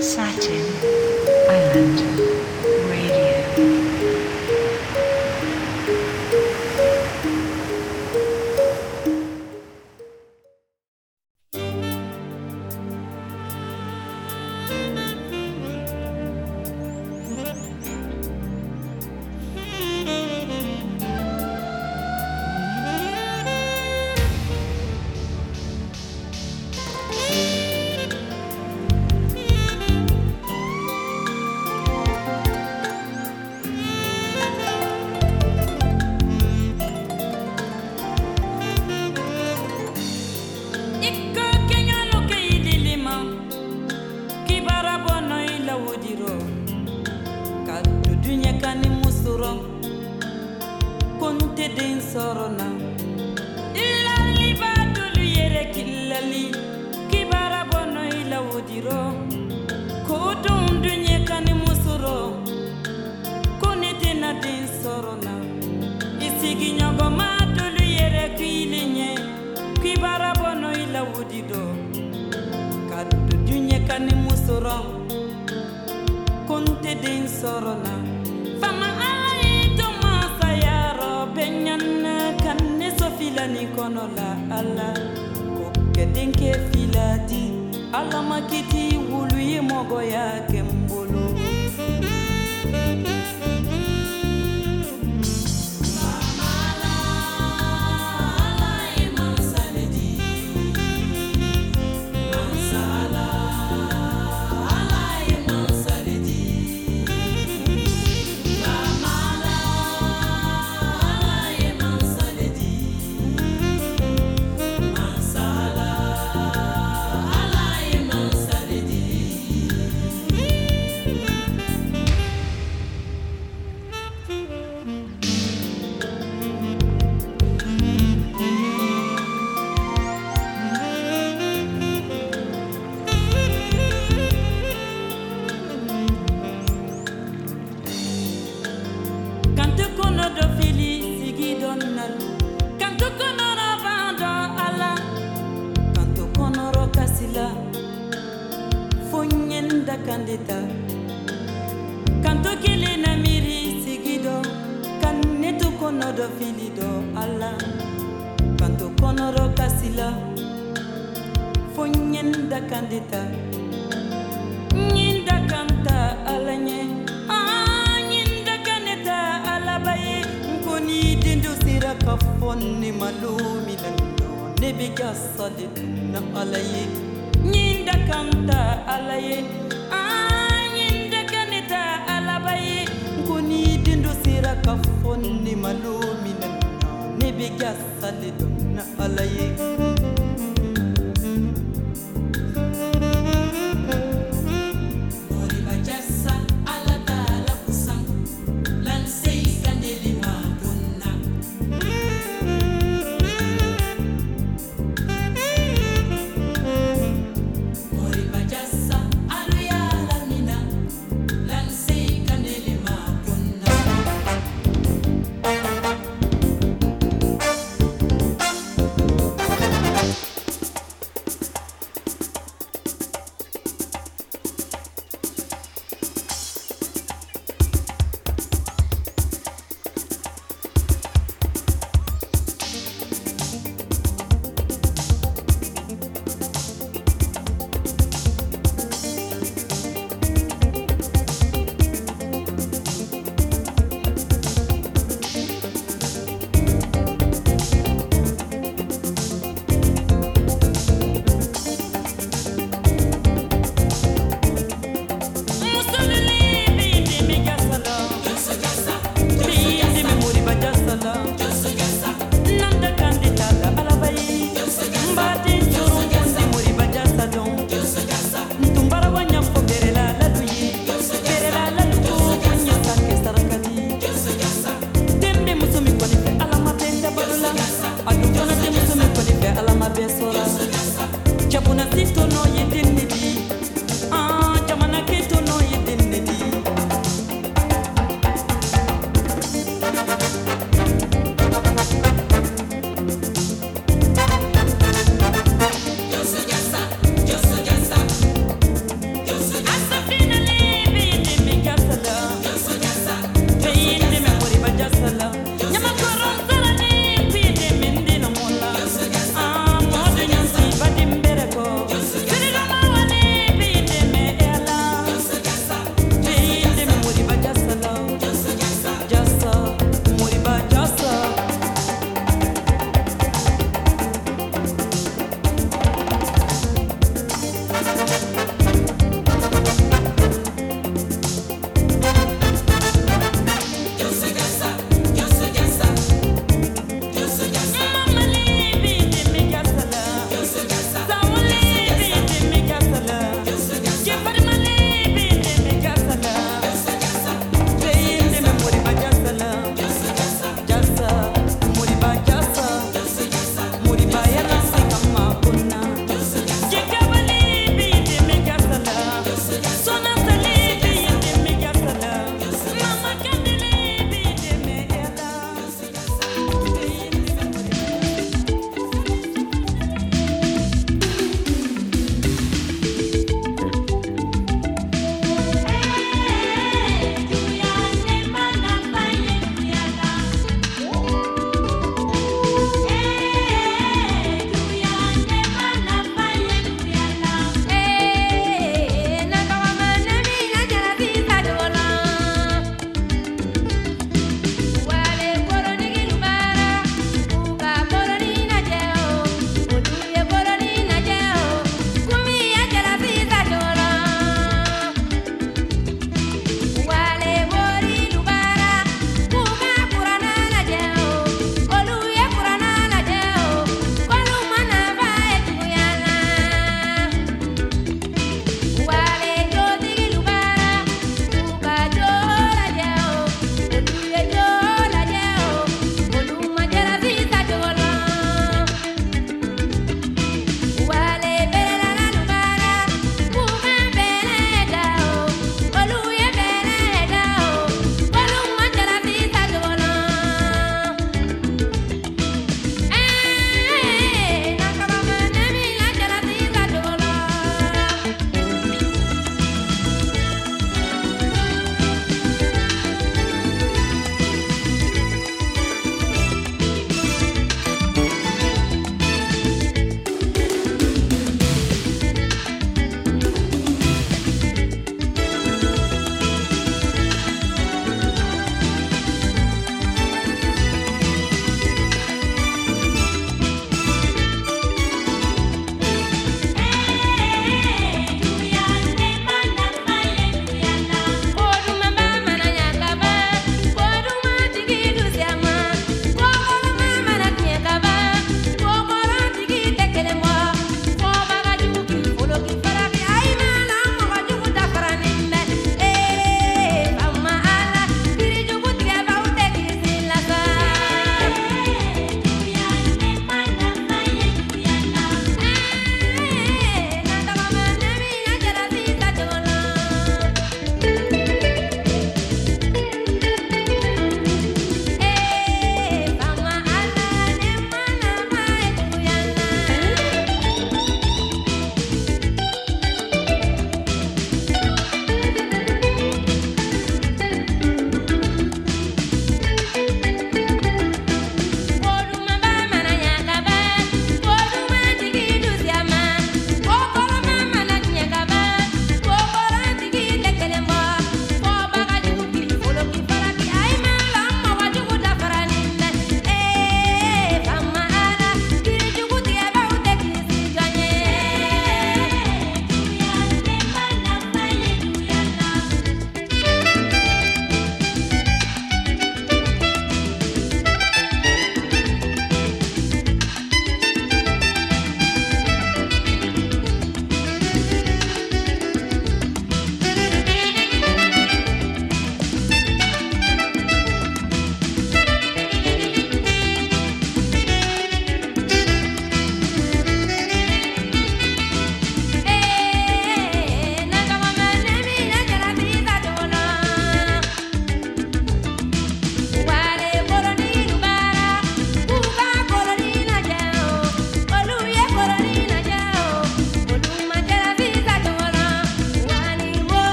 Satin Island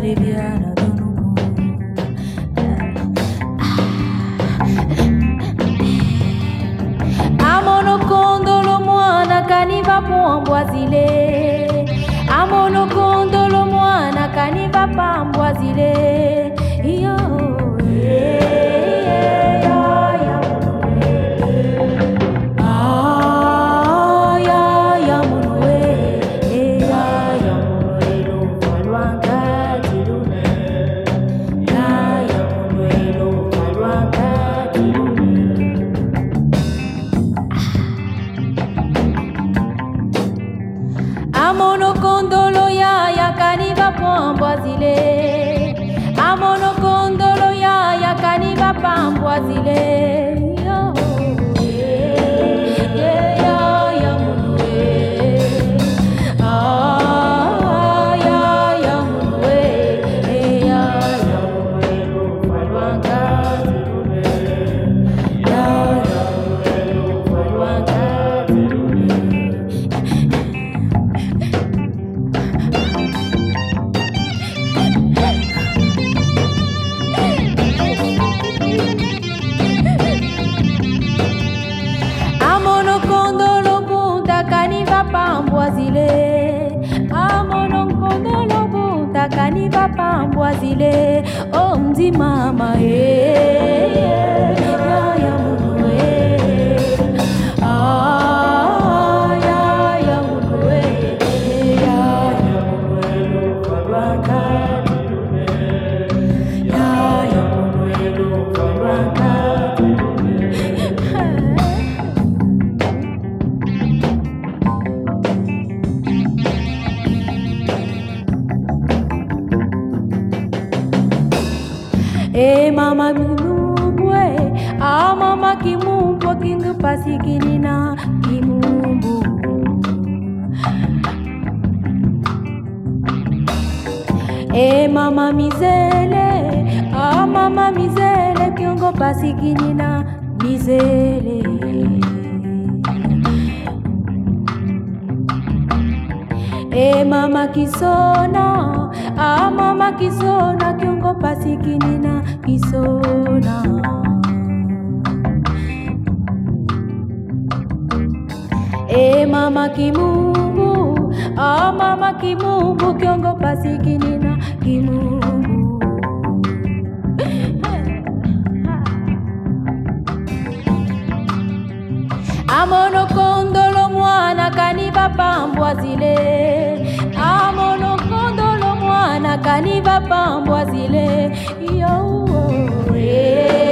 Caribiana do Nubu. Amonokondolo mwana kaniva pambwazile. Amonokondolo mwana kaniva pambwazile. pasikilina kimumbu e mama mizele a mama mizele kiongo pasikilina mizele. E mama kisona a mama kisona kiongo pasikilina kisona. e mama kimungu a mama kimungu kiongopa sikinina kimungu amono kondolo mwana kaniva pambwa zile. Amono kondolo mwana kaniva pambwa zile. Yo, yo, yo.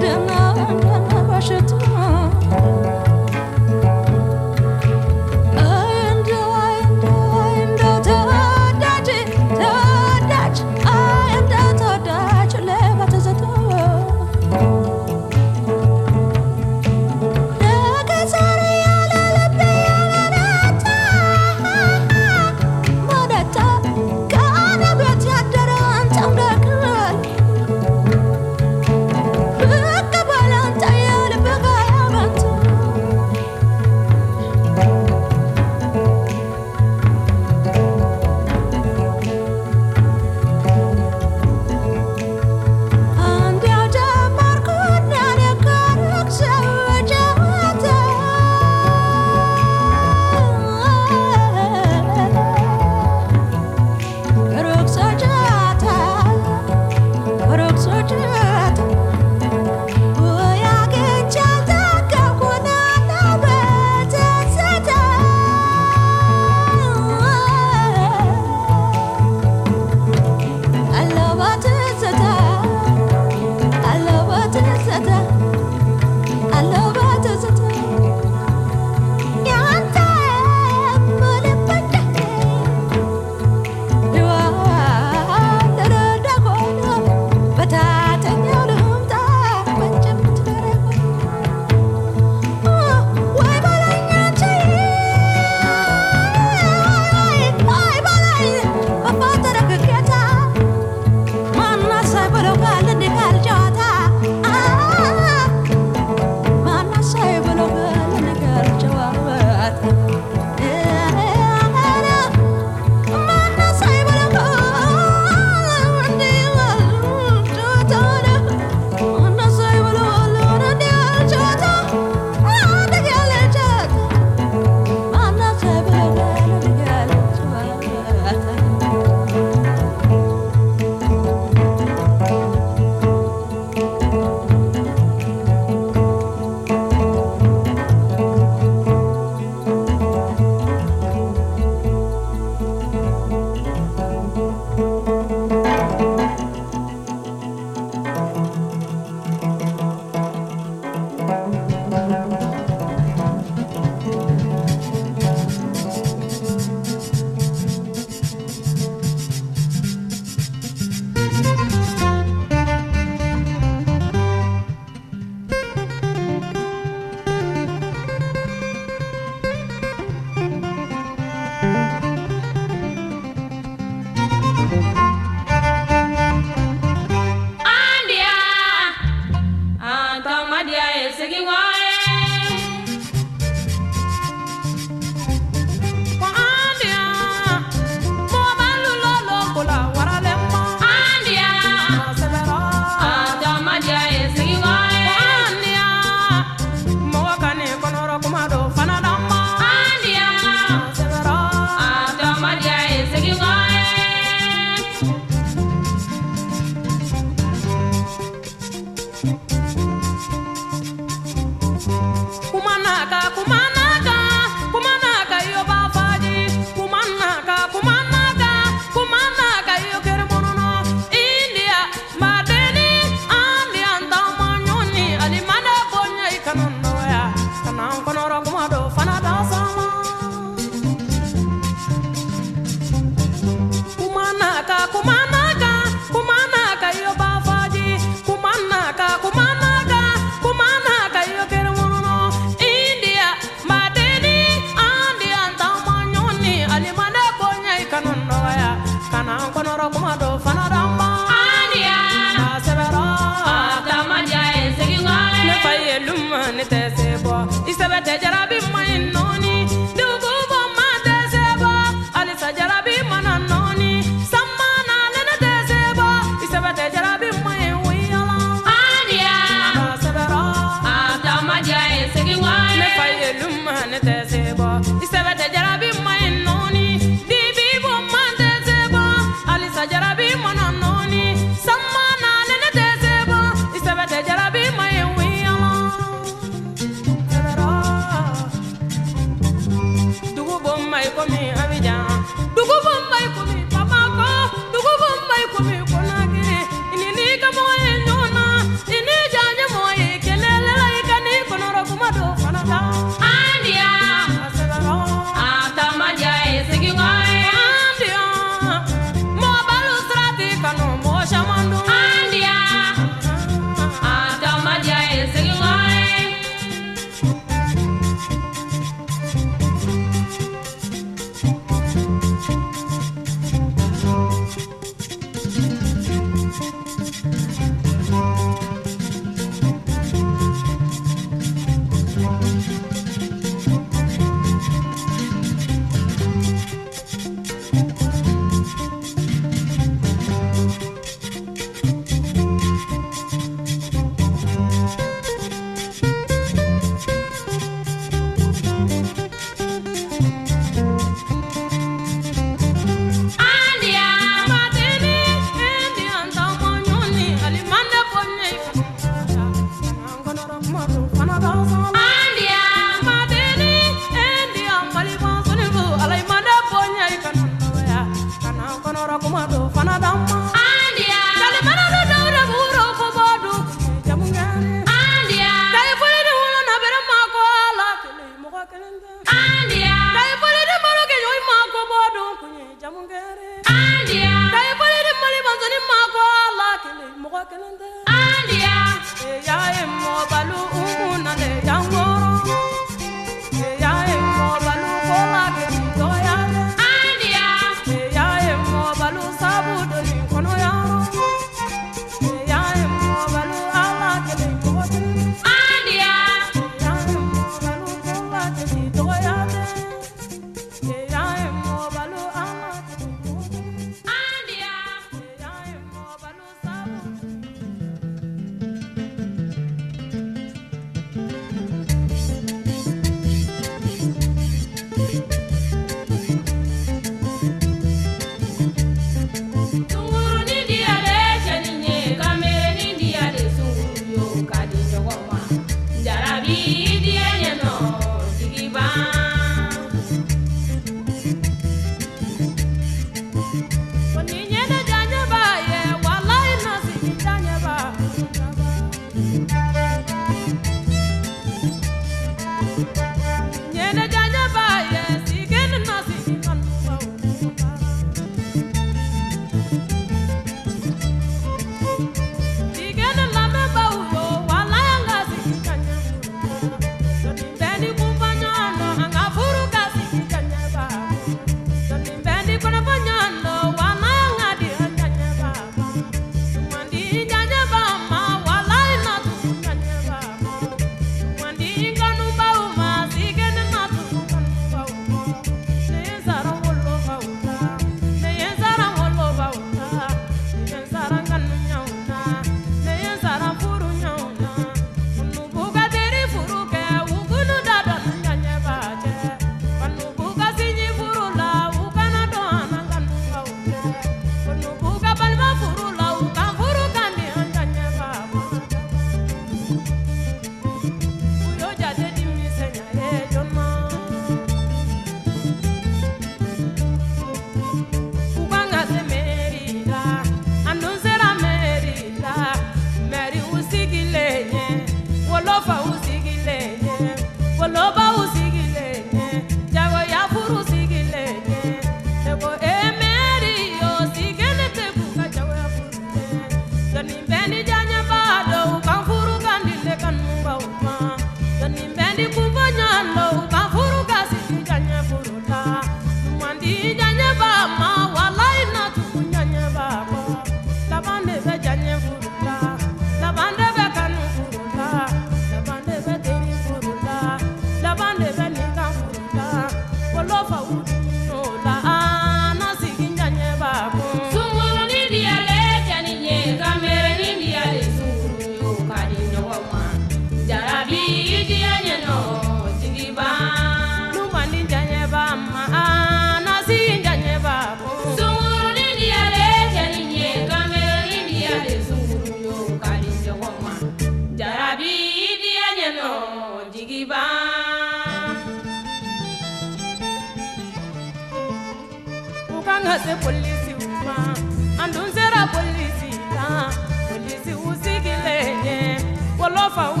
nova